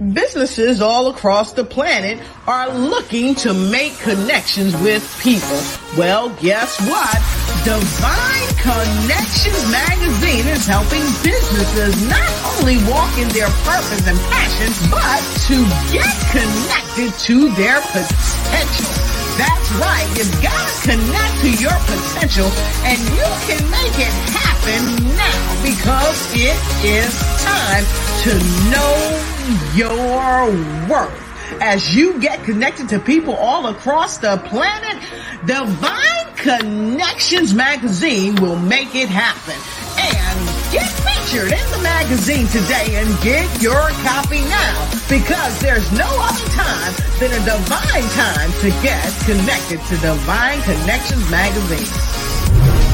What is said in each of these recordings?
Businesses all across the planet are looking to make connections with people. Well, guess what? Divine Connections Magazine is helping businesses not only walk in their purpose and passion, but to get connected to their potential. That's right. You've got to connect to your potential and you can make it happen now because it is time to know your worth. As you get connected to people all across the planet, Divine Connections Magazine will make it happen. And get featured in the magazine today and get your copy now because there's no other time than a divine time to get connected to Divine Connections Magazine.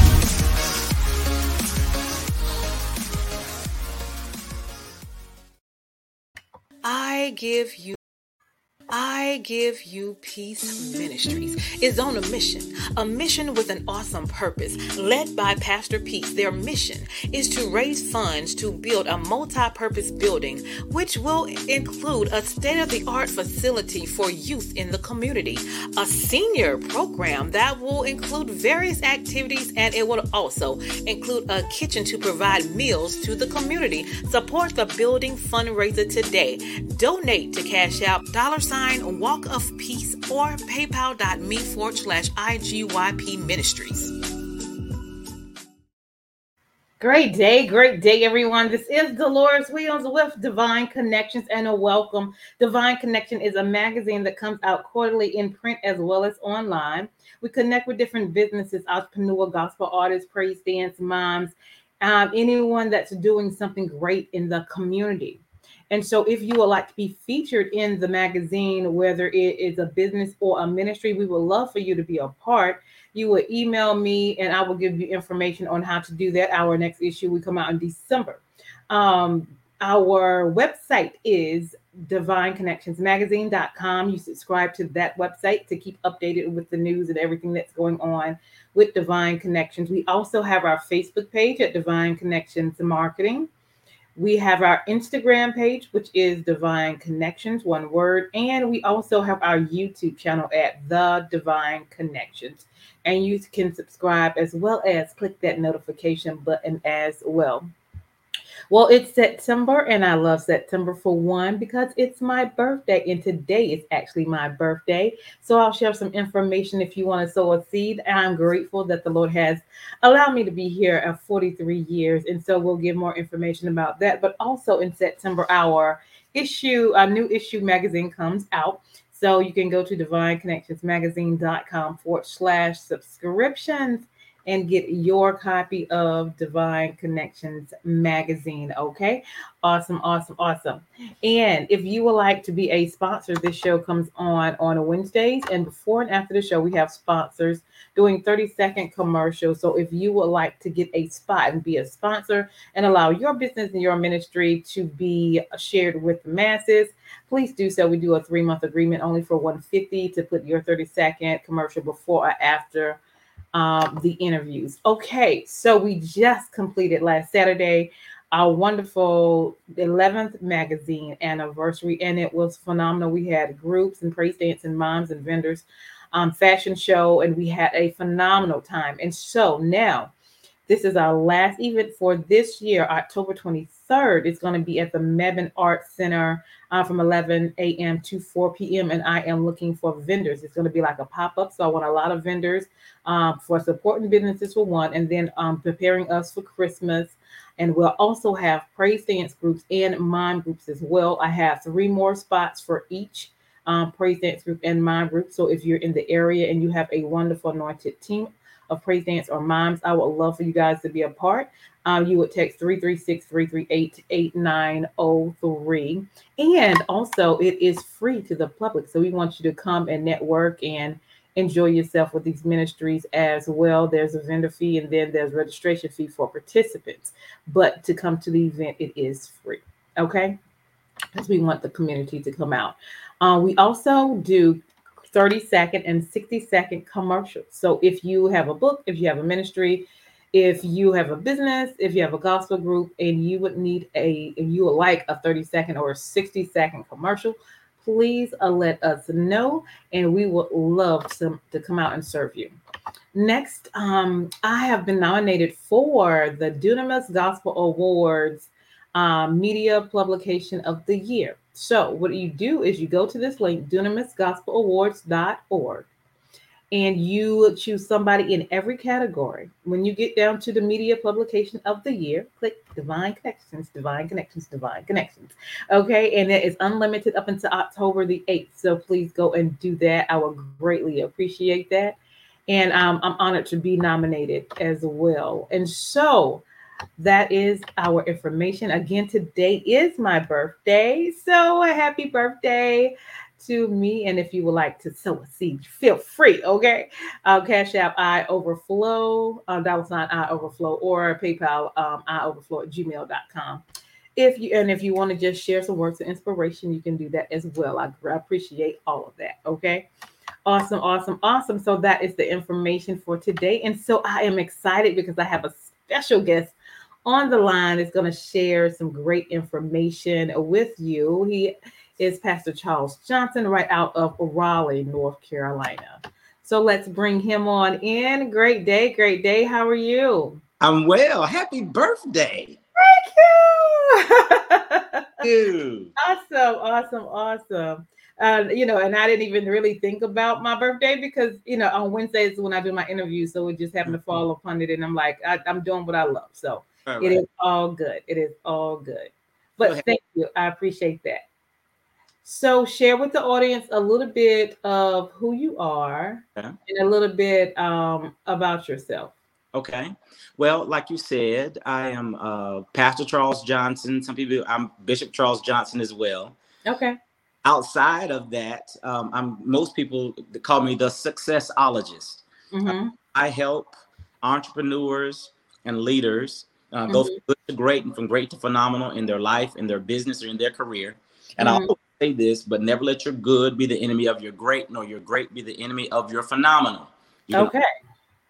I give you I Give You Peace Ministries is on a mission, a mission with an awesome purpose, led by Pastor Peace. Their mission is to raise funds to build a multi purpose building, which will include a state of the art facility for youth in the community, a senior program that will include various activities, and it will also include a kitchen to provide meals to the community. Support the building fundraiser today. Donate to Cash App dollar sign sign Walk of Peace or paypal.me forward slash IGYP Ministries. Great day, great day, everyone. This is Deloris Williams with Divine Connections and a welcome. Divine Connection is a magazine that comes out quarterly in print as well as online. We connect with different businesses, entrepreneur, gospel artists, praise dance moms, um, anyone that's doing something great in the community. And so, if you would like to be featured in the magazine, whether it is a business or a ministry, we would love for you to be a part. You will email me, and I will give you information on how to do that. Our next issue we come out in December. Um, our website is divineconnectionsmagazine.com. You subscribe to that website to keep updated with the news and everything that's going on with Divine Connections. We also have our Facebook page at Divine Connections Marketing. We have our Instagram page, which is Divine Connections, one word. And we also have our YouTube channel at The Divine Connections. And you can subscribe as well as click that notification button as well. Well, it's September, and I love September for one because it's my birthday, and today is actually my birthday. So I'll share some information if you want to sow a seed. I'm grateful that the Lord has allowed me to be here at 43 years, and so we'll give more information about that. But also in September, our issue, a new issue magazine comes out. So you can go to divineconnectionsmagazine.com forward slash subscriptions and get your copy of Divine Connections magazine. Okay. Awesome, awesome, awesome. And if you would like to be a sponsor, this show comes on on Wednesdays. And before and after the show, we have sponsors doing 30 second commercials. So if you would like to get a spot and be a sponsor and allow your business and your ministry to be shared with the masses, please do so. We do a three month agreement only for 150 to put your 30 second commercial before or after um, the interviews. Okay, so we just completed last Saturday our wonderful 11th magazine anniversary, and it was phenomenal. We had groups and praise dance and moms and vendors, um, fashion show, and we had a phenomenal time. And so now, this is our last event for this year, October 23rd. It's going to be at the Mebane Arts Center uh, from 11 a.m. to 4 p.m. And I am looking for vendors. It's going to be like a pop up. So I want a lot of vendors um, for supporting businesses for one, and then um, preparing us for Christmas. And we'll also have praise dance groups and mime groups as well. I have three more spots for each um, praise dance group and mime group. So if you're in the area and you have a wonderful anointed team of praise dance or Moms. I would love for you guys to be a part. Um, you would text 336 338 8903. And also, it is free to the public. So we want you to come and network and enjoy yourself with these ministries as well. There's a vendor fee and then there's registration fee for participants. But to come to the event, it is free. Okay. Because we want the community to come out. Uh, we also do 30 second and 60 second commercials. So if you have a book, if you have a ministry, if you have a business, if you have a gospel group, and you would need a, you would like a 30 second or 60 second commercial, please uh, let us know, and we would love to, to come out and serve you. Next, um, I have been nominated for the Dunamis Gospel Awards um, Media Publication of the Year. So, what you do is you go to this link, dunamisgospelawards.org and you choose somebody in every category. When you get down to the media publication of the year, click Divine Connections, Divine Connections, Divine Connections. Okay, and it is unlimited up until October the 8th. So please go and do that. I would greatly appreciate that. And um, I'm honored to be nominated as well. And so that is our information. Again, today is my birthday. So a happy birthday to me. And if you would like to sow a seed, feel free. Okay. Uh, Cash App I overflow, uh, dollar sign I overflow, or PayPal um, I overflow at gmail.com. If you and if you want to just share some words of inspiration, you can do that as well. I, I appreciate all of that. Okay. Awesome, awesome, awesome. So that is the information for today. And so I am excited because I have a special guest on the line is going to share some great information with you. He is Pastor Charles Johnson, right out of Raleigh, North Carolina. So let's bring him on in. Great day, great day. How are you? I'm well. Happy birthday. Thank you. awesome, awesome, awesome. Uh, you know, and I didn't even really think about my birthday because, you know, on Wednesdays when I do my interview, so it just happened to fall upon it, and I'm like, I, am doing what I love, so all it right. is all good. It is all good. But thank you, I appreciate that. So, share with the audience a little bit of who you are and a little bit um, about yourself. Okay. Well, like you said, I am uh, Pastor Charles Johnson. Some people, I'm Bishop Charles Johnson as well. Okay. Outside of that, um, I'm most people call me the successologist. Mm-hmm. I help entrepreneurs and leaders uh, mm-hmm. go from good to great and from great to phenomenal in their life, in their business, or in their career. And mm-hmm. I say this, but never let your good be the enemy of your great, nor your great be the enemy of your phenomenal. You okay.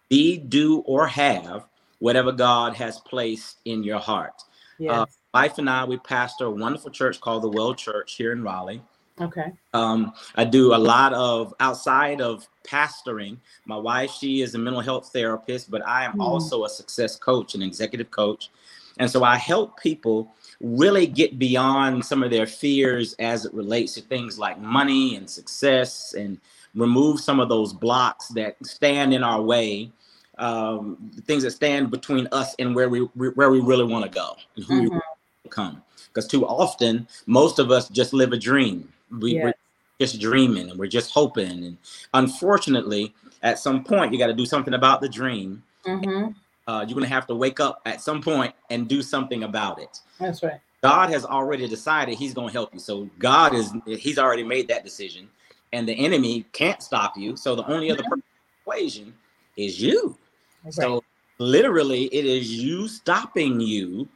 Be, do, or have whatever God has placed in your heart. Yes. Uh, wife and I, we pastor a wonderful church called the Well Church here in Raleigh. Okay. Um, I do a lot of outside of pastoring. My wife, she is a mental health therapist, but I am mm. also a success coach and executive coach. And so I help people really get beyond some of their fears as it relates to things like money and success and remove some of those blocks that stand in our way um, things that stand between us and where we where we really want to go and who mm-hmm. we become because too often most of us just live a dream we, yes. we're just dreaming and we're just hoping and unfortunately at some point you got to do something about the dream mm-hmm uh, you're going to have to wake up at some point and do something about it. That's right. God has already decided He's going to help you. So God is He's already made that decision, and the enemy can't stop you. So the only other mm-hmm. equation is you. Right. So literally, it is you stopping you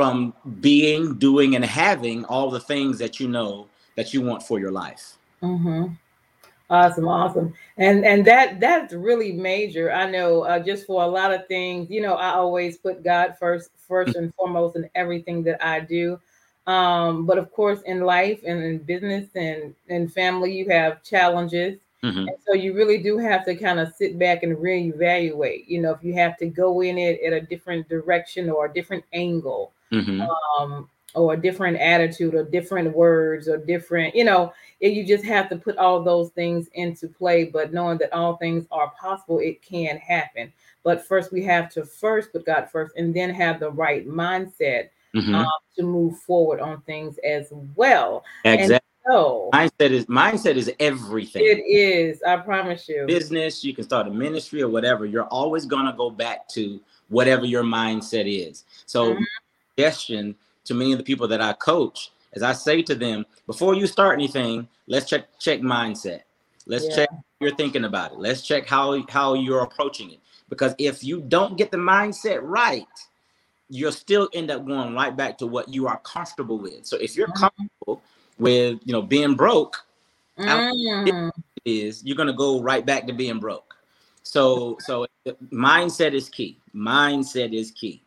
from being, doing, and having all the things that you know that you want for your life. Mm-hmm. Awesome, awesome, and and that that's really major. I know uh, just for a lot of things, you know, I always put God first, first and foremost in everything that I do. Um, but of course, in life and in business and and family, you have challenges, mm-hmm. and so you really do have to kind of sit back and reevaluate. You know, if you have to go in it at a different direction or a different angle. Mm-hmm. Um, or a different attitude or different words or different, you know, you just have to put all those things into play. But knowing that all things are possible, it can happen. But first, we have to first put God first and then have the right mindset mm-hmm. um, to move forward on things as well. Exactly. And so, mindset is mindset is everything. It is. I promise you. Business, you can start a ministry or whatever. You're always gonna go back to whatever your mindset is. So, mm-hmm. Suggestion to many of the people that I coach as I say to them, before you start anything, let's check check mindset. Let's yeah. check you're thinking about it. Let's check how how you're approaching it. Because if you don't get the mindset right, you'll still end up going right back to what you are comfortable with. So if you're mm-hmm. comfortable with you know being broke, mm. is you're gonna go right back to being broke. So so mindset is key. Mindset is key.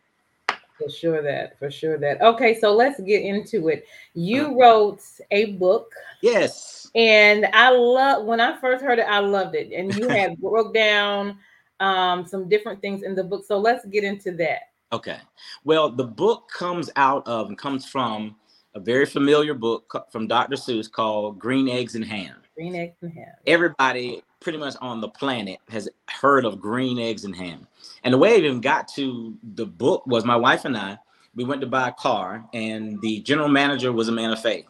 For sure that, for sure that. Okay, so let's get into it. You wrote a book. Yes. And I love when I first heard it, I loved it. And you had broke down um, some different things in the book. So let's get into that. Okay. Well, the book comes out of and comes from a very familiar book from Dr. Seuss called Green Eggs and Ham. Green eggs and ham. Everybody pretty much on the planet has heard of green eggs and ham. And the way I even got to the book was my wife and I, we went to buy a car, and the general manager was a man of faith.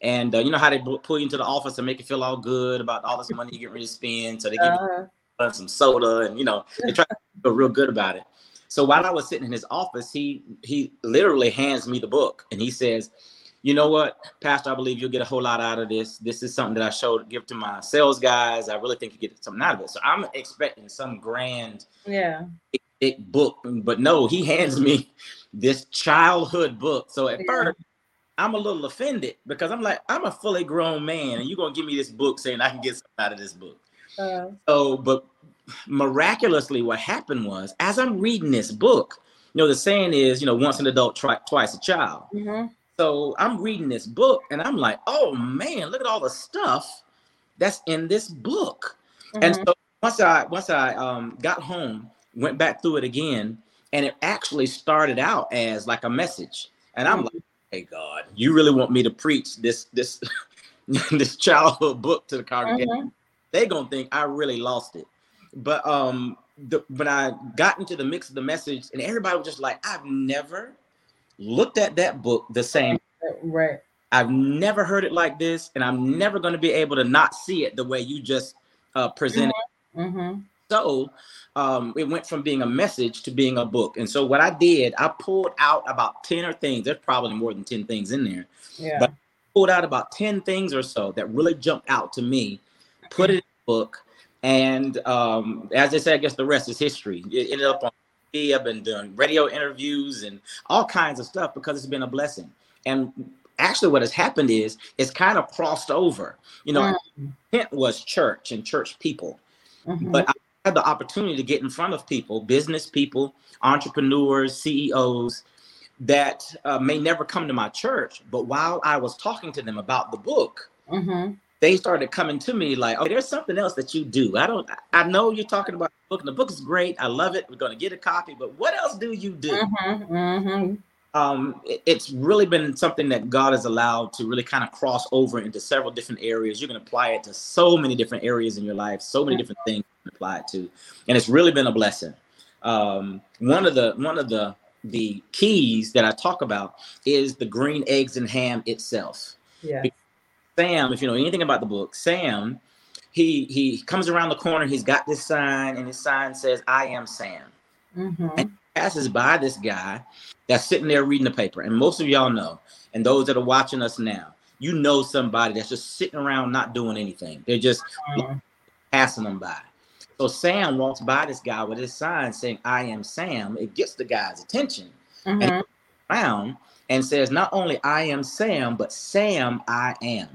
And uh, you know how they pull you into the office and make you feel all good about all this money you get ready to spend. So they give uh-huh. you some soda, and you know they try to feel real good about it. So while I was sitting in his office, he he literally hands me the book, and he says, you know what, Pastor, I believe you'll get a whole lot out of this. This is something that I showed, give to my sales guys. I really think you get something out of it. So I'm expecting some grand, yeah, big, big book, but no, he hands me this childhood book. So at yeah. first, I'm a little offended because I'm like, I'm a fully grown man, and you're gonna give me this book saying I can get something out of this book. Uh, so, but miraculously, what happened was, as I'm reading this book, you know, the saying is, you know, once an adult, try, twice a child. Mm-hmm. So I'm reading this book and I'm like, oh man, look at all the stuff that's in this book. Mm-hmm. And so once I once I um, got home, went back through it again, and it actually started out as like a message. And I'm mm-hmm. like, hey God, you really want me to preach this this this childhood book to the congregation? Mm-hmm. They're gonna think I really lost it. But um the, when I got into the mix of the message, and everybody was just like, I've never looked at that book the same. Right. I've never heard it like this, and I'm never going to be able to not see it the way you just uh, presented. Mm-hmm. Mm-hmm. So um, it went from being a message to being a book. And so what I did, I pulled out about 10 or things. There's probably more than 10 things in there. Yeah. But I pulled out about 10 things or so that really jumped out to me, put it in a book. And um, as I said, I guess the rest is history. It ended up on I've been doing radio interviews and all kinds of stuff because it's been a blessing. And actually, what has happened is it's kind of crossed over. You know, mm. intent was church and church people, mm-hmm. but I had the opportunity to get in front of people, business people, entrepreneurs, CEOs that uh, may never come to my church. But while I was talking to them about the book, mm-hmm they started coming to me like, "Oh, there's something else that you do. I don't. I know you're talking about the book, and the book is great. I love it. We're going to get a copy, but what else do you do?" Mm-hmm, mm-hmm. Um, it, it's really been something that God has allowed to really kind of cross over into several different areas. You can apply it to so many different areas in your life, so many different things you can apply it to, and it's really been a blessing. Um, one of the one of the the keys that I talk about is the green eggs and ham itself. Yeah. Sam, if you know anything about the book, Sam, he he comes around the corner. He's got this sign, and his sign says, "I am Sam." Mm-hmm. And passes by this guy that's sitting there reading the paper. And most of y'all know, and those that are watching us now, you know somebody that's just sitting around not doing anything. They're just mm-hmm. passing them by. So Sam walks by this guy with his sign saying, I am Sam. It gets the guy's attention. Mm-hmm. And around and says, Not only I am Sam, but Sam I am.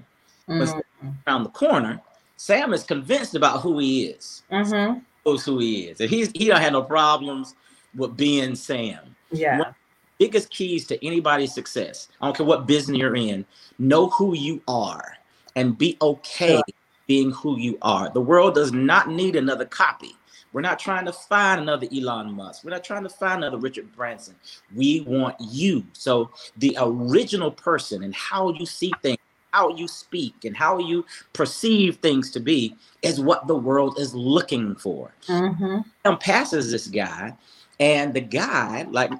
Mm-hmm. around the corner, Sam is convinced about who he is. Mm-hmm. Knows who he is, and he's he don't have no problems with being Sam. Yeah. biggest keys to anybody's success. I don't care what business you're in. Know who you are, and be okay sure. being who you are. The world does not need another copy. We're not trying to find another Elon Musk. We're not trying to find another Richard Branson. We want you. So the original person and how you see things how you speak and how you perceive things to be is what the world is looking for. Mm-hmm. And passes this guy, and the guy, like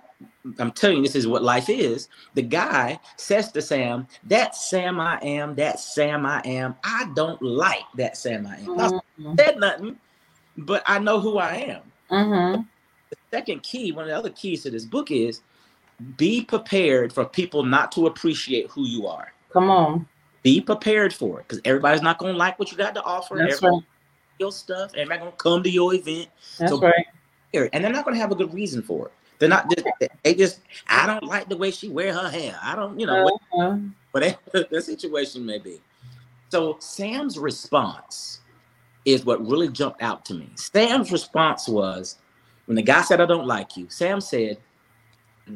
I'm telling you, this is what life is. The guy says to Sam, "That Sam I am. That Sam I am. I don't like that Sam I am. Mm-hmm. I said nothing, but I know who I am." Mm-hmm. The second key, one of the other keys to this book is be prepared for people not to appreciate who you are. Come on be prepared for it because everybody's not going to like what you got to offer. That's Everybody right. Your stuff. Everybody going to come to your event. That's so right. And they're not going to have a good reason for it. They're not just. They just. I don't like the way she wear her hair. I don't. You know. Uh-huh. Whatever the situation may be. So Sam's response is what really jumped out to me. Sam's response was when the guy said, I don't like you, Sam said,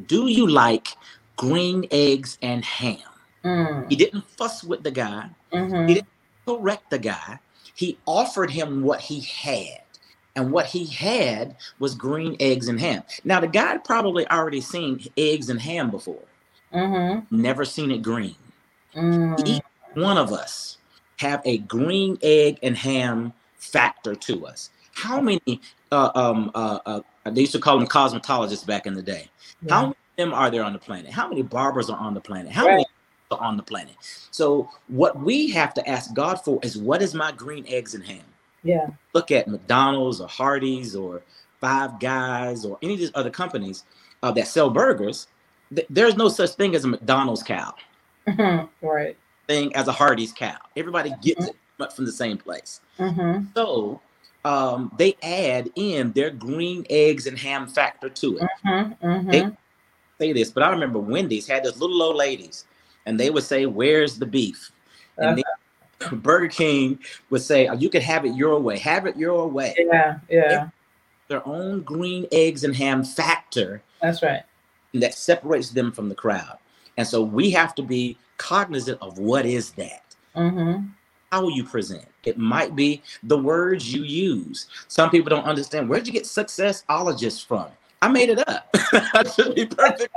Do you like green eggs and ham? Mm. He didn't fuss with the guy, Mhm. he didn't correct the guy. He offered him what he had. And what he had was green eggs and ham. Now, the guy had probably already seen eggs and ham before, Mhm. never seen it green. Mm. Each one of us have a green egg and ham factor to us. How many? Uh, um, uh, uh, they used to call them cosmetologists back in the day. How many of them are there on the planet? How many barbers are on the planet? How many are on the planet? So, what we have to ask God for is, what is my green eggs and ham? Yeah. Look at McDonald's or Hardee's or Five Guys or any of these other companies uh, that sell burgers. Th- there's no such thing as a McDonald's cow. Right. thing as a Hardee's cow. Everybody gets it but from the same place. Mm-hmm. So um, they add in their green eggs and ham factor to it. Mm-hmm. They say this, but I remember Wendy's had those little old ladies, and they would say, "Where's the beef?" And then Burger King would say, oh, "You can have it your way. Have it your way." Yeah. Yeah. Their own green eggs and ham factor That's right. that separates them from the crowd, and so we have to be cognizant of what is that. Mm-hmm. how you present. It might be the words you use. Some people don't understand where'd you get successologist from? I made it up. to be perfect.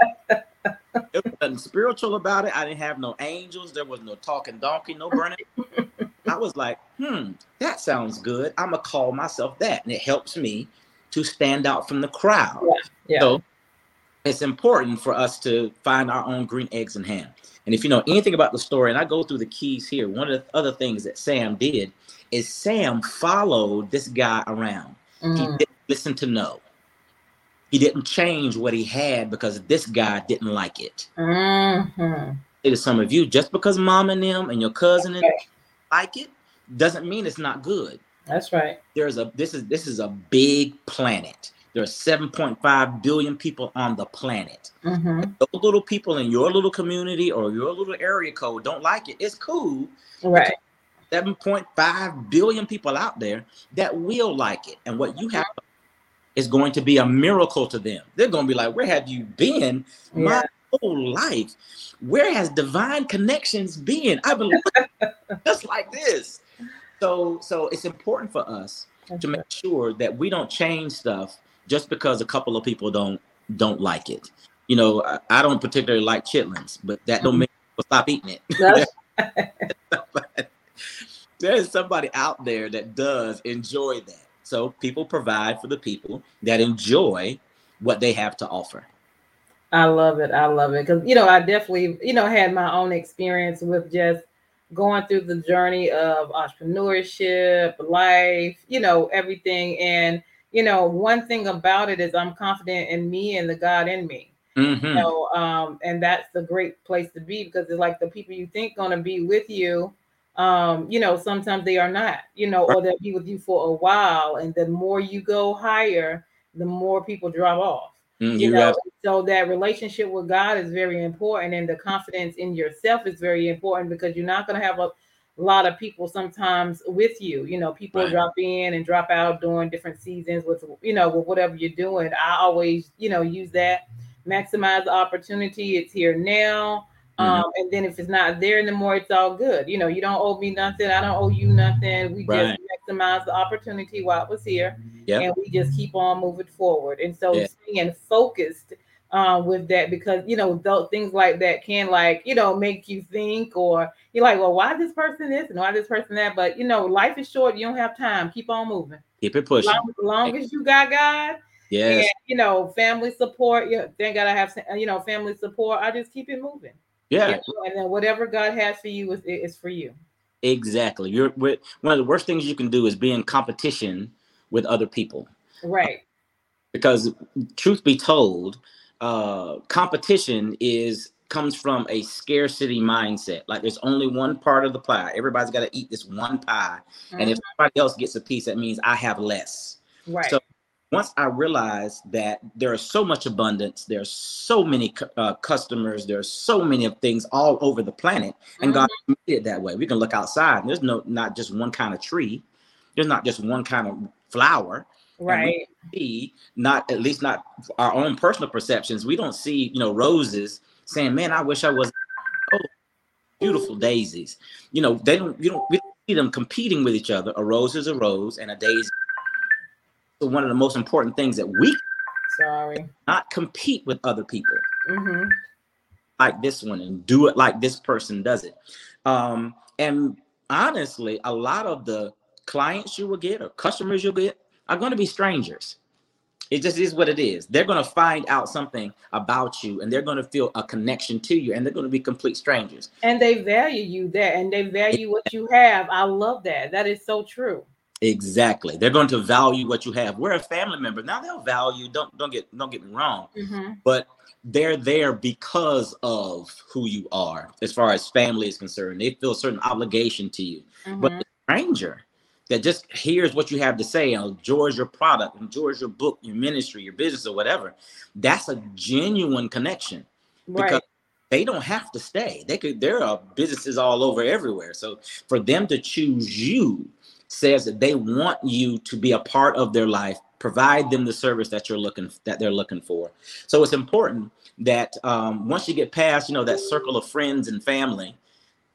There was nothing spiritual about it. I didn't have no angels. There was no talking donkey, no burning. I was like, hmm, that sounds good. I'm gonna call myself that. And it helps me to stand out from the crowd. Yeah. So it's important for us to find our own green eggs and ham. And if you know anything about the story, and I go through the keys here, one of the other things that Sam did is Sam followed this guy around. He Mhm. didn't listen to no. He didn't change what he had because this guy didn't like it. Mhm. Say to some of you, just because mom and them and your cousin and Okay. like it, doesn't mean it's not good. That's right. There's a this is this is a big planet. There are 7.5 billion people on the planet. Mm-hmm. those little people in your little community or your little area code don't like it, it's cool. Right. 7.5 billion people out there that will like it. And what you have is going to be a miracle to them. They're going to be like, Where have you been my Yeah. whole life? Where has divine connections been? I've been just like this. So, so it's important for us to make sure that we don't change stuff just because a couple of people don't don't like it. You know, I, I don't particularly like chitlins, but that don't mm-hmm. make people stop eating it. There is somebody out there that does enjoy that. So people provide for the people that enjoy what they have to offer. I love it. I love it because you know I definitely you know had my own experience with just going through the journey of entrepreneurship, life, you know everything. And you know one thing about it is I'm confident in me and the God in me. Mhm. You know, um, and that's the great place to be because it's like the people you think gonna be with you. Um, you know, sometimes they are not. You know, or they'll be with you for a while, and the more you go higher, the more people drop off. Mm, you you know have- so that relationship with god is very important and the confidence in yourself is very important because you're not going to have a lot of people sometimes with you. You know people Right. drop in and drop out during different seasons with you know with whatever you're doing. I always you know use that maximize the opportunity. It's here now Mhm. um and then if it's not there anymore it's all good you know you don't owe me nothing i don't owe you nothing we Right. just maximize the opportunity while it was here Yep. and we just keep on moving forward. And so Yeah. staying focused uh, with that because you know those things like that can like you know make you think or you're like, well, why this person this and why this person that? But you know, life is short. You don't have time. Keep on moving. Keep it pushing. Long, long as you got God Yes. and you know family support. You know, thank God I have you know family support. I just keep it moving. Yeah. You know, and then whatever God has for you is is for you. Exactly. You're with one of the worst things you can do is be in competition with other people. Right. Because truth be told, uh competition is comes from a scarcity mindset. Like there's only one part of the pie. Everybody's got to eat this one pie. And if somebody else gets a piece, that means I have less. Right. so- Once I realized that there is so much abundance, there are so many uh, customers, there's so many of things all over the planet, and God Mm-hmm. made it that way. We can look outside. And there's no not just one kind of tree. there's not just one kind of flower. Right. See, not at least not our own personal perceptions. We don't see, you know, roses saying, "Man, I wish I was." Oh, beautiful daisies. You know, they don't. You don't. We don't see them competing with each other. A rose is a rose, and a daisy. So one of the most important things that we sorry not compete with other people mm-hmm. like this one and do it like this person does it. Um, and honestly, a lot of the clients you will get or customers you'll get are going to be strangers. It just is what it is. They're going to find out something about you and they're going to feel a connection to you and they're going to be complete strangers. And they value you there and they value what you have. I love that. That is so true. Exactly. They're going to value what you have. We're a family member. Now they'll value, don't don't get don't get me wrong. Mm-hmm. But they're there because of who you are as far as family is concerned. They feel a certain obligation to you. Mm-hmm. But the stranger, that just hears what you have to say and enjoys your product, enjoys your book, your ministry, your business, or whatever, that's a genuine connection. Right. Because they don't have to stay. They could there are businesses all over everywhere. So for them to choose you says that they want you to be a part of their life, provide them the service that you're looking that they're looking for. So it's important that um, once you get past, you know, that circle of friends and family,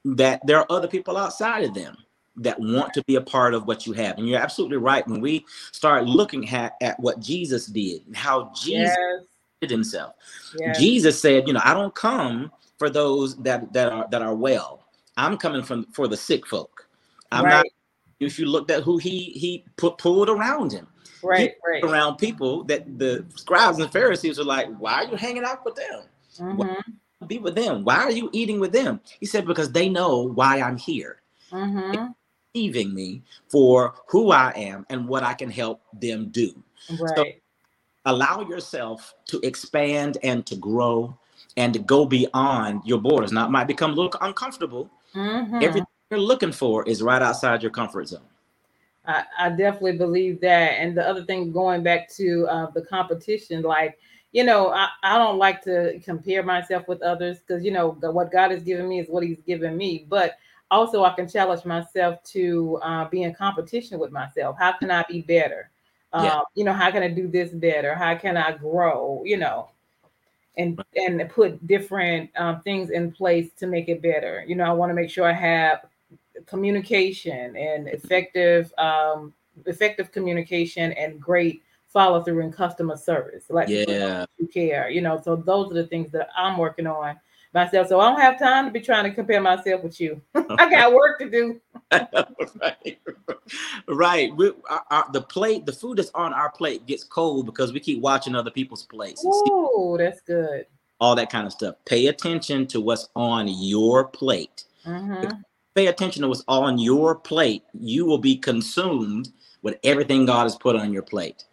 that there are other people outside of them that want to be a part of what you have. And you're absolutely right. When we start looking at, at what Jesus did, and how Jesus yes. did himself. Yes. Jesus said, you know, I don't come for those that that are that are well. I'm coming from for the sick folk. I'm right. not if you looked at who he he put pulled around him. Right, right. Around people that the scribes and Pharisees are like, why are you hanging out with them? Mm-hmm. Be with them. Why are you eating with them? He said, because they know why I'm here. Mm-hmm receiving me for who I am and what I can help them do. Right. So allow yourself to expand and to grow and to go beyond your borders. Now, it might become a little uncomfortable. Mm-hmm. Everything you're looking for is right outside your comfort zone. I, I definitely believe that. And the other thing, going back to uh, the competition, like, you know, I, I don't like to compare myself with others because, you know, what God has given me is what He's given me. But also I can challenge myself to uh, be in competition with myself. How can I be better? Yeah. Uh, you know, how can I do this better? How can I grow? You know, and and put different um, things in place to make it better. You know, I want to make sure I have communication and effective um, effective communication and great follow through in customer service. Like yeah, you care. You know, so those are the things that I'm working on myself. So I don't have time to be trying to compare myself with you. I got work to do. right, right. We, our, our, the plate, the food that's on our plate gets cold because we keep watching other people's plates. Oh, that's good. All that kind of stuff. Pay attention to what's on your plate. Mm-hmm. Pay attention to what's on your plate. You will be consumed with everything God has put on your plate.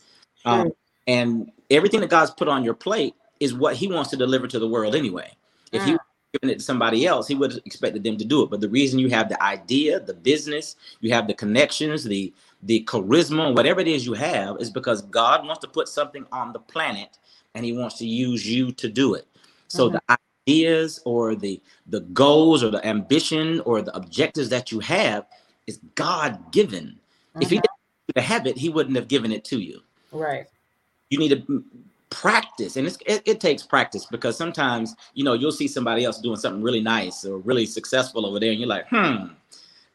Um, and everything that God's put on your plate is what He wants to deliver to the world anyway. If he given it to somebody else, he would have expected them to do it. But the reason you have the idea, the business, you have the connections, the the charisma, whatever it is you have, is because God wants to put something on the planet and he wants to use you to do it. So mm-hmm. the ideas or the the goals or the ambition or the objectives that you have is God given. Mm-hmm. If he didn't have it, he wouldn't have given it to you. Right. You need to practice and it, it, takes practice because sometimes you know you'll see somebody else doing something really nice or really successful over there and you're like hmm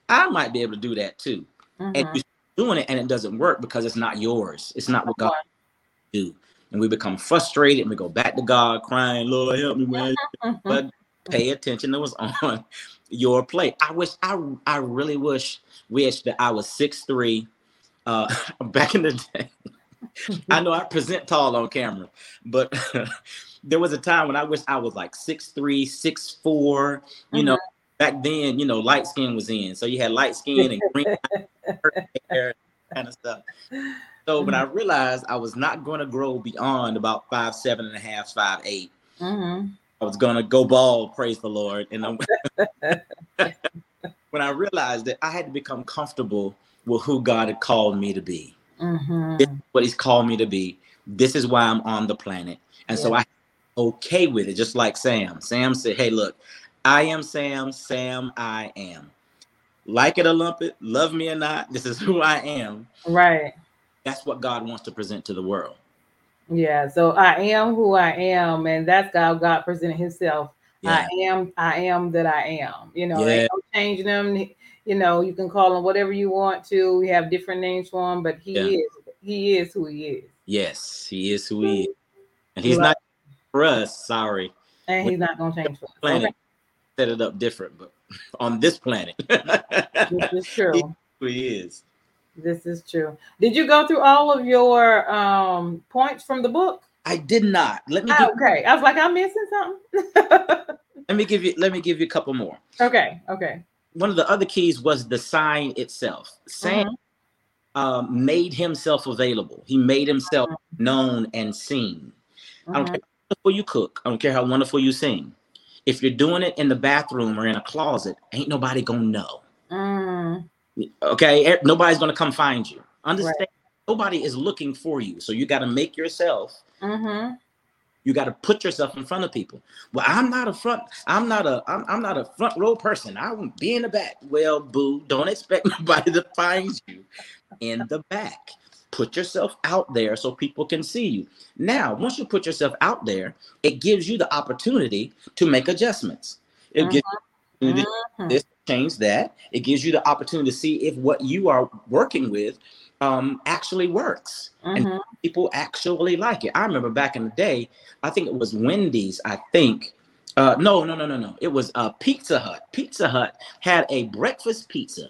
i might be able to do that too mm-hmm. and you're doing it and it doesn't work because it's not yours it's not what god do and we become frustrated and we go back to god crying lord help me man but pay attention to what's on your plate i wish i i really wish wish that i was six three uh back in the day I know I present tall on camera, but there was a time when I wish I was like six three, six four. You mm-hmm. know, back then, you know, light skin was in, so you had light skin and green hair, kind of stuff. So when I mm-hmm. realized I was not going to grow beyond about five seven and a half, five eight, mm-hmm. I was going to go bald. Praise the Lord! And when I realized that I had to become comfortable with who God had called me to be. Mm-hmm. This is what he's called me to be. This is why I'm on the planet. And yeah. so I okay with it, just like Sam. Sam said, Hey, look, I am Sam, Sam, I am. like it or lump it, love me or not, this is who I am. Right. That's what God wants to present to the world. Yeah. So I am who I am, and that's how God presented Himself. Yeah. I am. I am that I am. You know, Yeah. they don't them. You know, you can call him whatever you want to. We have different names for him, but he Yeah. is. He is who he is, Yes, he is who he is. And he's Right. not for us, sorry. and he's not going to change for us. Planet Okay. set it up different, but on this planet. This is true. who he is. This is true. Did you go through all of your um points from the book? I did not. Let me give, Okay. I was like, I'm missing something. let me give you let me give you a couple more. okay. Okay. One of the other keys was the sign itself. Sam Mhm. um, made himself available. He made himself known and seen. I don't care how wonderful you cook. I don't care how wonderful you sing. If you're doing it in the bathroom or in a closet, ain't nobody gonna know. Okay, nobody's gonna come find you. Understand? Nobody is looking for you, so you got to make yourself. mhm. You got to put yourself in front of people. Well, I'm not a front. I'm not a. I'm, I'm not a front row person. I won't be in the back. Well, boo. Don't expect nobody to find you in the back. Put yourself out there so people can see you. Now, once you put yourself out there, it gives you the opportunity to make adjustments. It gives you the Mhm. this change that. It gives you the opportunity to see if what you are working with um, actually works and Mhm. people actually like it. I remember back in the day i think it was wendy's i think. Uh, no no no no no. It was uh, pizza hut. Pizza hut had a breakfast pizza.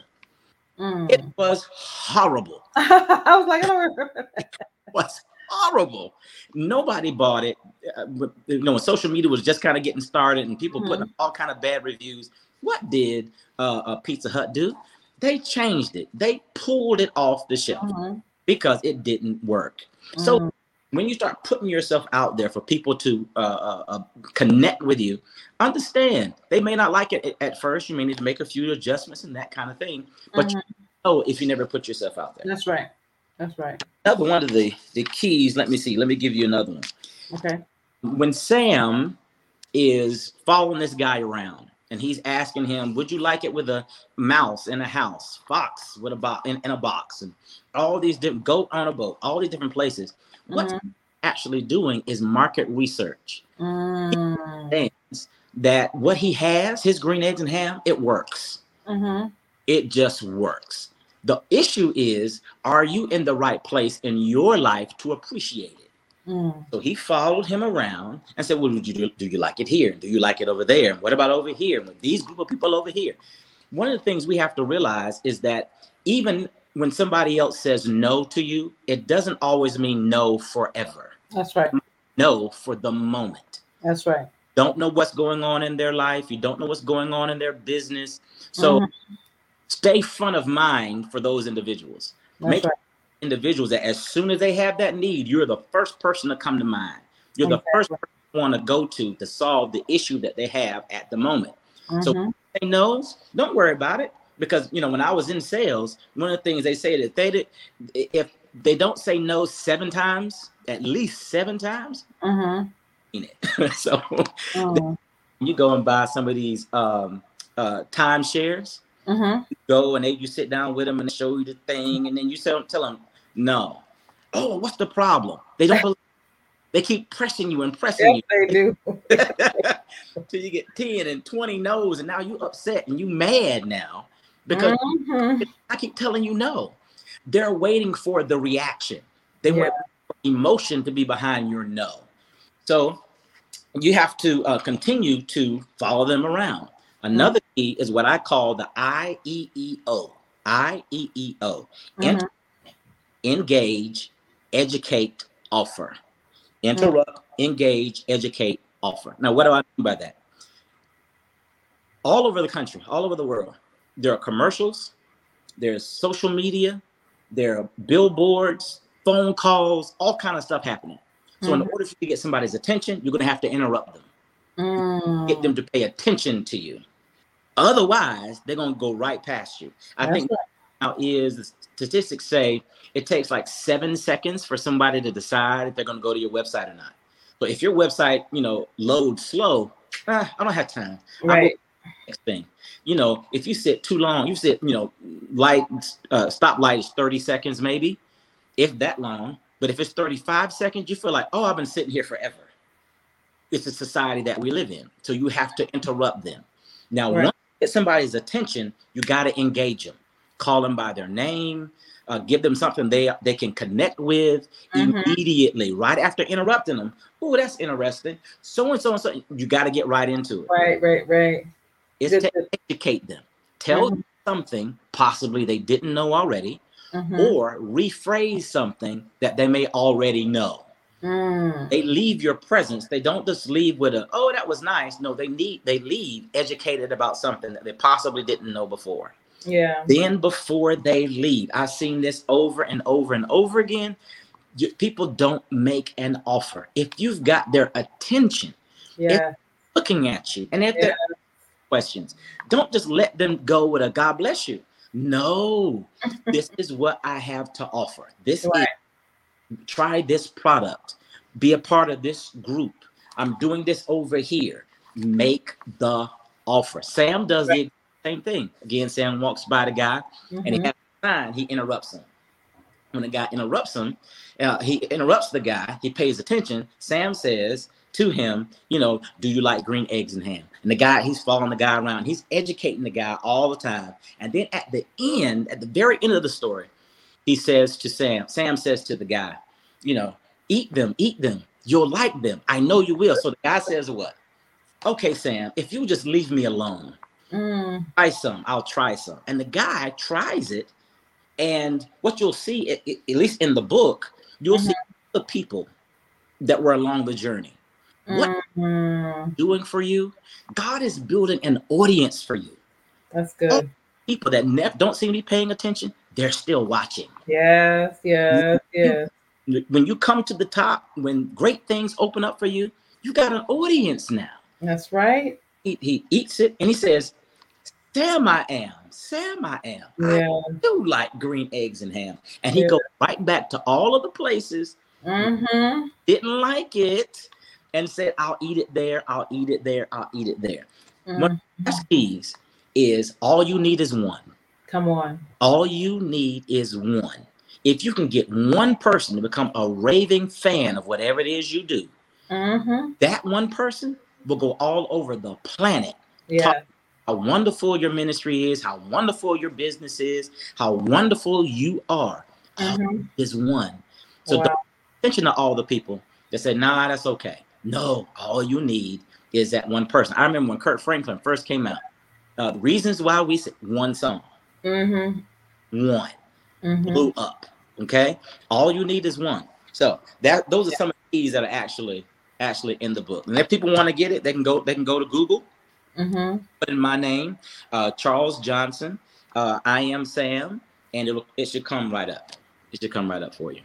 Mm. it was horrible. I was like, I don't remember. it was horrible. Nobody bought it uh, but, you know when social media was just kind of getting started and people putting all kind of bad reviews what did uh, uh, pizza hut do they changed it they pulled it off the shelf Mhm. because it didn't work so Mhm. when you start putting yourself out there for people to uh, uh, uh, connect with you, understand they may not like it at, first. You may need to make a few adjustments and that kind of thing. But you Mhm. know if you never put yourself out there. that's right. That's right. Another one of the the keys. Let me see. Let me give you another one. Okay. When Sam is following this guy around and he's asking him, "Would you like it with a mouse in a house, fox with a box in, in a box, and all these different goat on a boat, all these different places?" What's Mhm. actually doing is market research. Mm. that what he has, his green eggs and ham, it works. Mhm. It just works. The issue is, are you in the right place in your life to appreciate it? Mm. So he followed him around and said, Well, do you, do you like it here? Do you like it over there? What about over here? With these group of people over here? One of the things we have to realize is that even when somebody else says no to you, it doesn't always mean no forever. That's right. No for the moment. That's right. don't know what's going on in their life. You don't know what's going on in their business. So Mhm. stay front of mind for those individuals. That's Make right. Individuals that as soon as they have that need, you're the first person to come to mind. You're the first person you want to go to to solve the issue that they have at the moment. So- Mhm. Say no's, don't worry about it. Because you know, when I was in sales, one of the things they say that they did if they don't say no seven times, at least seven times, Mhm. in it. so Mm. you go and buy some of these um uh timeshares Mhm. go and they you sit down with them and they show you the thing and then you tell, tell them no. Oh what's the problem? They don't believe they keep pressing you and pressing Yes, they do. you till you get 10 and 20 no's and now you upset and you mad now because Mhm. i keep telling you no. They're waiting for the reaction. They Yeah. want emotion to be behind your no. So you have to uh, continue to follow them around. Another key is what i call the E i-e-e-o i-e-e-o Mhm. Engage, educate, offer. Interrupt, engage, educate, offer. Now, what do I mean by that? All over the country, all over the world, there are commercials, there's social media, there are billboards, phone calls, all kind of stuff happening. So, in Mhm. order for you to get somebody's attention, you're going to have to interrupt them, Mm. get them to pay attention to you. Otherwise, they're going to go right past you. I That's think now is the statistics say it takes like seven seconds for somebody to decide if they're going to go to your website or not. So if your website, you know, loads slow, ah, I don't have time. Right. next thing. you know, if you sit too long, you sit, you know, light uh, stop light is 30 seconds maybe, if that long. But if it's 35 seconds, you feel like, oh, I've been sitting here forever. It's a society that we live in. So you have to interrupt them. Now, right. once you get somebody's attention, you got to engage them, call them by their name, uh, give them something they they can connect with mm-hmm. immediately, right after interrupting them. Oh, that's interesting. So and so and so. You got to get right into it. Right, right, right. It's to educate them. Tell mm-hmm. them something possibly they didn't know already, mm-hmm. or rephrase something that they may already know. Mm. They leave your presence. They don't just leave with a, oh, that was nice. No, they need they leave educated about something that they possibly didn't know before. Yeah. Then before they leave, I've seen this over and over and over again. People don't make an offer. If you've got their attention, yeah, looking at you, and if yeah. they're questions, don't just let them go with a God bless you. No, this is what I have to offer. This right. is try this product, be a part of this group. I'm doing this over here. Make the offer. Sam does right. Same thing. Again, Sam walks by the guy mm-hmm. and he mm-hmm. has a sign, he interrupts him. When the guy interrupts him, uh, he interrupts the guy, he pays attention. Sam says to him, you know, do you like green eggs and ham? And the guy, he's following the guy around. He's educating the guy all the time. And then at the end, at the very end of the story, he says to Sam, Sam says to the guy, you know, eat them, eat them. You'll like them. I know you will. So the guy says what? Okay, Sam, if you just leave me alone, Mm. Try some. I'll try some. And the guy tries it. And what you'll see, at, at least in the book, you'll mm-hmm. see the people that were along the journey. What mm-hmm. doing for you? God is building an audience for you. That's good. people that ne- don't seem to be paying attention, they're still watching. Yes, yes, yes. When you come to the top, when great things open up for you, you got an audience now. That's right. He, he eats it and he says, Sam I am. Sam I am. Yeah. I do like green eggs and ham. And he yeah. goes right back to all of the places. Mm-hmm. Didn't like it and said, I'll eat it there. I'll eat it there. I'll eat it there. Mm-hmm. One of keys is all you need is one. Come on. All you need is one. If you can get one person to become a raving fan of whatever it is you do, mm-hmm. that one person will go all over the planet. Yeah. How wonderful your ministry is, how wonderful your business is, how wonderful you are. Mm-hmm. Is one. So wow. attention to all the people that said, nah, that's okay. No, all you need is that one person. I remember when Kirk Franklin first came out, uh, the reasons why we said one song, mm-hmm. one mm-hmm. blew up. Okay, all you need is one. So that those are yeah. some of the keys that are actually actually in the book. And if people want to get it, they can go. They can go to Google. Mm-hmm. Put in my name, uh, Charles Johnson. Uh, I am Sam, and it it should come right up. It should come right up for you.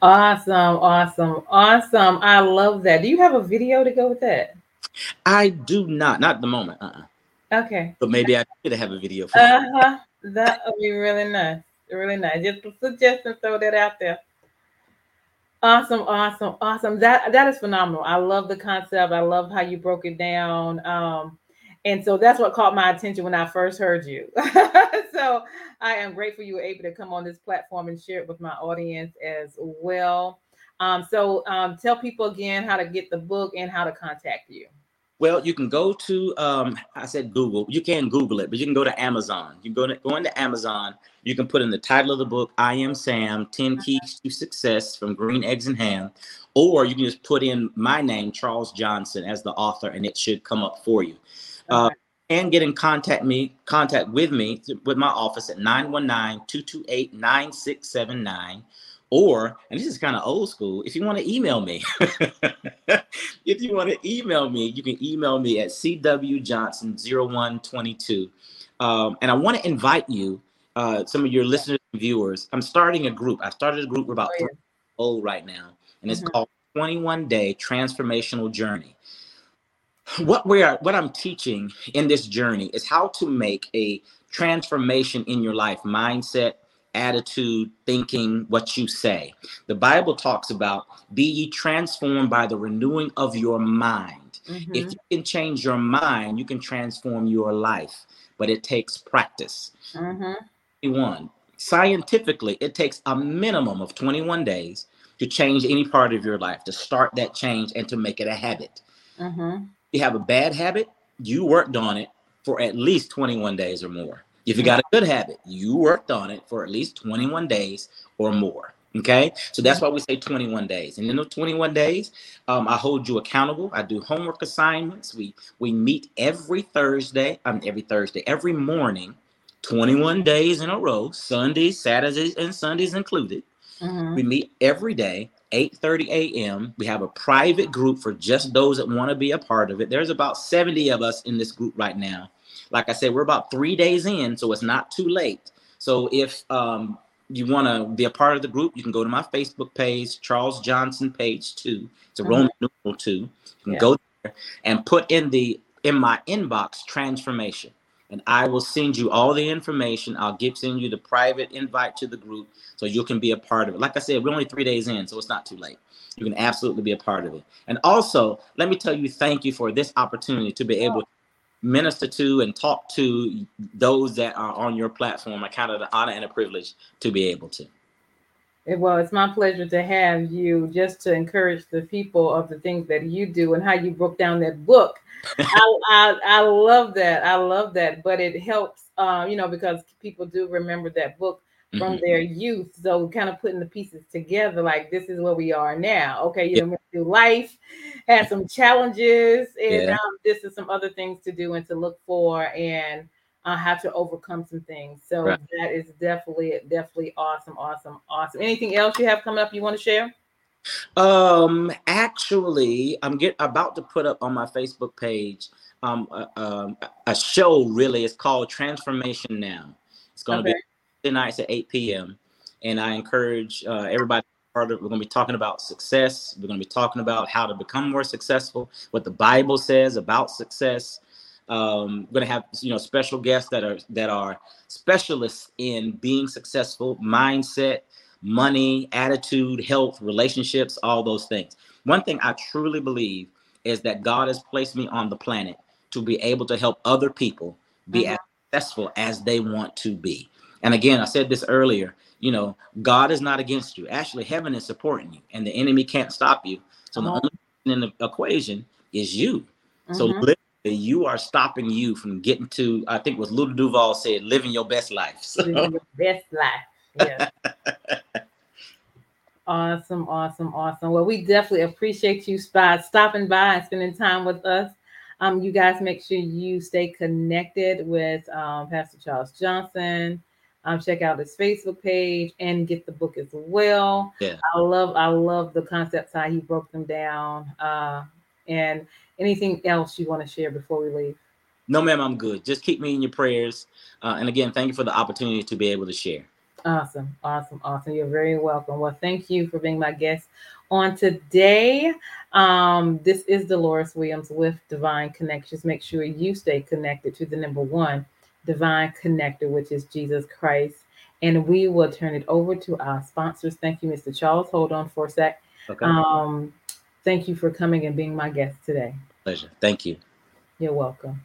Awesome, awesome, awesome. I love that. Do you have a video to go with that? I do not. Not the moment. Uh-uh. Okay. But maybe I could have a video. For uh huh. That would be really nice. Really nice. Just a suggestion. Throw that out there. Awesome, awesome, awesome. That that is phenomenal. I love the concept. I love how you broke it down. Um, and so that's what caught my attention when I first heard you. so I am grateful you were able to come on this platform and share it with my audience as well. Um, so um, tell people again how to get the book and how to contact you. Well, you can go to um, I said Google. You can Google it, but you can go to Amazon. You go to go into Amazon. You can put in the title of the book, I Am Sam, 10 uh-huh. Keys to Success from Green Eggs and Ham. Or you can just put in my name, Charles Johnson, as the author, and it should come up for you. Uh, and get in contact me, contact with me with my office at 919-228-9679 or, and this is kind of old school, if you want to email me, if you want to email me, you can email me at cwjohnson0122. Um, and I want to invite you, uh, some of your listeners and viewers. I'm starting a group. I started a group We're about oh, yeah. old right now, and it's mm-hmm. called 21 Day Transformational Journey. What we are, what I'm teaching in this journey is how to make a transformation in your life mindset, attitude, thinking, what you say. The Bible talks about be ye transformed by the renewing of your mind. Mm-hmm. If you can change your mind, you can transform your life, but it takes practice. Mm-hmm. One, scientifically, it takes a minimum of 21 days to change any part of your life, to start that change and to make it a habit. Mm-hmm. You have a bad habit, you worked on it for at least 21 days or more. If you got a good habit, you worked on it for at least 21 days or more. Okay, so that's why we say 21 days. And in those 21 days, um, I hold you accountable. I do homework assignments. We we meet every Thursday. Um, every Thursday, every morning, 21 days in a row, Sundays, Saturdays, and Sundays included. Mm-hmm. We meet every day, 8:30 a.m. We have a private group for just those that want to be a part of it. There's about 70 of us in this group right now. Like I said, we're about three days in, so it's not too late. So if um, you want to be a part of the group, you can go to my Facebook page, Charles Johnson page two. It's a mm-hmm. Roman numeral two. You can yeah. go there and put in the in my inbox transformation, and I will send you all the information. I'll give send you the private invite to the group so you can be a part of it. Like I said, we're only three days in, so it's not too late. You can absolutely be a part of it. And also, let me tell you, thank you for this opportunity to be able to minister to and talk to those that are on your platform. I count it an honor and a privilege to be able to. Well, it's my pleasure to have you just to encourage the people of the things that you do and how you broke down that book. I, I, I love that. I love that. But it helps, uh, you know, because people do remember that book from mm-hmm. their youth. So kind of putting the pieces together, like this is where we are now. Okay, you yeah. know, through life, had some challenges, and yeah. um, this is some other things to do and to look for, and uh, have to overcome some things. So right. that is definitely, definitely awesome, awesome, awesome. Anything else you have coming up you want to share? Um, actually, I'm get about to put up on my Facebook page um a, a, a show. Really, it's called Transformation Now. It's going to okay. be nights at 8 p.m. And I encourage uh, everybody part of we're going to be talking about success. We're going to be talking about how to become more successful, what the Bible says about success. Um, we're going to have you know special guests that are that are specialists in being successful, mindset, money, attitude, health, relationships, all those things. One thing I truly believe is that God has placed me on the planet to be able to help other people be mm-hmm. as successful as they want to be. And again, I said this earlier, you know, God is not against you. Actually, heaven is supporting you, and the enemy can't stop you. So the uh-huh. only thing in the equation is you. Mm-hmm. So literally, you are stopping you from getting to, I think what Luther Duval said, living your best life. So. Living your best life. Yeah. awesome, awesome, awesome. Well, we definitely appreciate you spot stopping by and spending time with us. Um, you guys make sure you stay connected with um, Pastor Charles Johnson um, check out his Facebook page and get the book as well. Yeah. I love I love the concepts how he broke them down. Uh, and anything else you want to share before we leave? No, ma'am, I'm good. Just keep me in your prayers. Uh, and again, thank you for the opportunity to be able to share. Awesome, awesome, awesome. You're very welcome. Well, thank you for being my guest on today. Um, this is Deloris Williams with Divine Connections. Make sure you stay connected to the number one divine connector, which is Jesus Christ. And we will turn it over to our sponsors. Thank you, Mr. Charles. Hold on for a sec. Okay. Um, thank you for coming and being my guest today. Pleasure. Thank you. You're welcome.